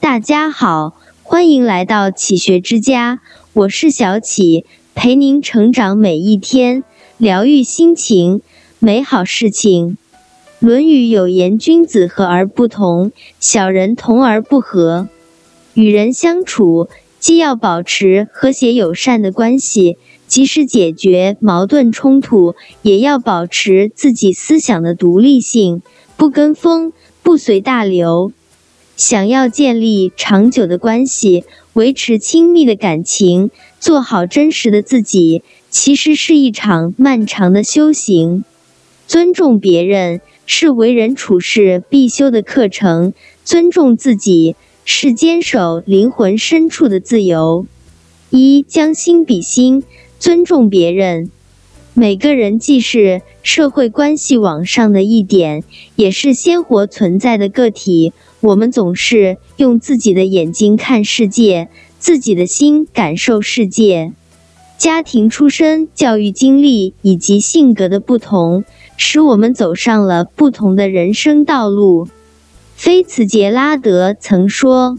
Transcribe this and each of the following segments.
大家好，欢迎来到启学之家，我是小启，陪您成长每一天，疗愈心情，美好事情。《论语》有言：“君子和而不同，小人同而不和。”与人相处，既要保持和谐友善的关系，即使解决矛盾冲突，也要保持自己思想的独立性，不跟风，不随大流。想要建立长久的关系，维持亲密的感情，做好真实的自己，其实是一场漫长的修行。尊重别人是为人处事必修的课程，尊重自己是坚守灵魂深处的自由。一将心比心，尊重别人。每个人既是社会关系网上的一点，也是鲜活存在的个体。我们总是用自己的眼睛看世界，自己的心感受世界。家庭出身、教育经历以及性格的不同，使我们走上了不同的人生道路。菲茨杰拉德曾说：“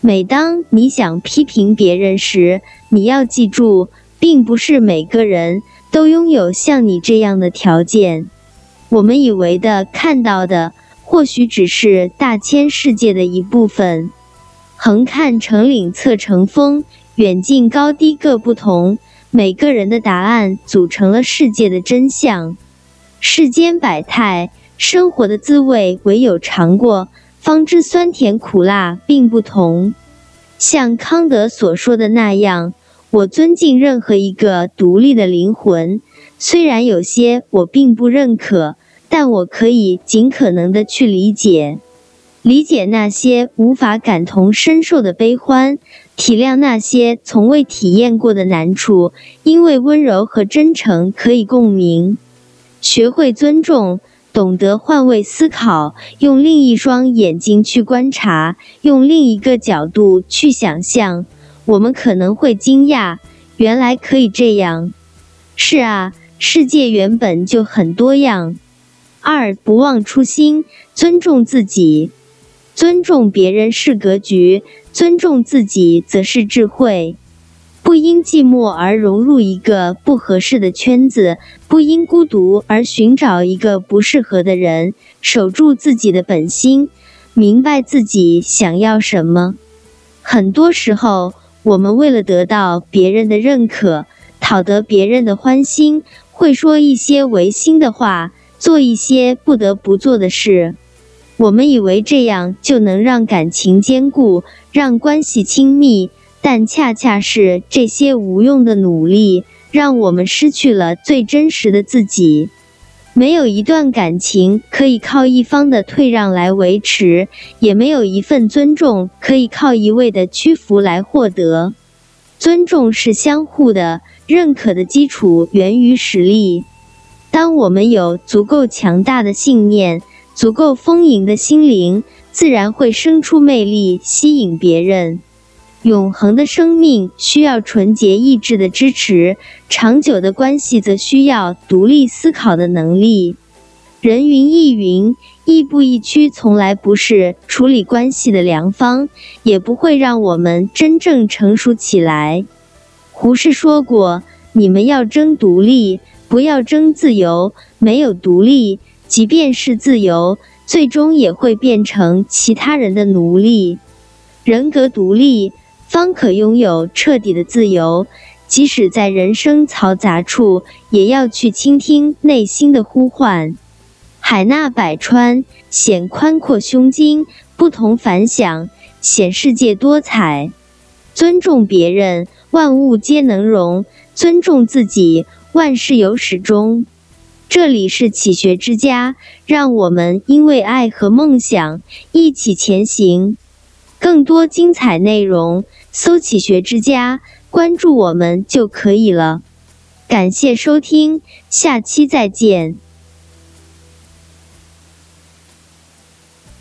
每当你想批评别人时，你要记住，并不是每个人都拥有像你这样的条件。我们以为的、看到的。”或许只是大千世界的一部分。横看成岭侧成峰，远近高低各不同。每个人的答案组成了世界的真相。世间百态，生活的滋味唯有尝过，方知酸甜苦辣并不同。像康德所说的那样，我尊敬任何一个独立的灵魂，虽然有些我并不认可。但我可以尽可能的去理解，理解那些无法感同身受的悲欢，体谅那些从未体验过的难处，因为温柔和真诚可以共鸣。学会尊重，懂得换位思考，用另一双眼睛去观察，用另一个角度去想象，我们可能会惊讶，原来可以这样。是啊，世界原本就很多样。二不忘初心，尊重自己，尊重别人是格局，尊重自己则是智慧。不因寂寞而融入一个不合适的圈子，不因孤独而寻找一个不适合的人。守住自己的本心，明白自己想要什么。很多时候，我们为了得到别人的认可，讨得别人的欢心，会说一些违心的话。做一些不得不做的事，我们以为这样就能让感情坚固，让关系亲密，但恰恰是这些无用的努力，让我们失去了最真实的自己。没有一段感情可以靠一方的退让来维持，也没有一份尊重可以靠一味的屈服来获得。尊重是相互的，认可的基础源于实力。当我们有足够强大的信念，足够丰盈的心灵，自然会生出魅力，吸引别人。永恒的生命需要纯洁意志的支持，长久的关系则需要独立思考的能力。人云亦云，亦步亦趋，从来不是处理关系的良方，也不会让我们真正成熟起来。胡适说过：“你们要争独立。”不要争自由，没有独立，即便是自由，最终也会变成其他人的奴隶。人格独立，方可拥有彻底的自由。即使在人生嘈杂处，也要去倾听内心的呼唤。海纳百川，显宽阔胸襟；不同凡响，显世界多彩。尊重别人，万物皆能容；尊重自己。万事有始终，这里是启学之家，让我们因为爱和梦想一起前行。更多精彩内容，搜“启学之家”，关注我们就可以了。感谢收听，下期再见。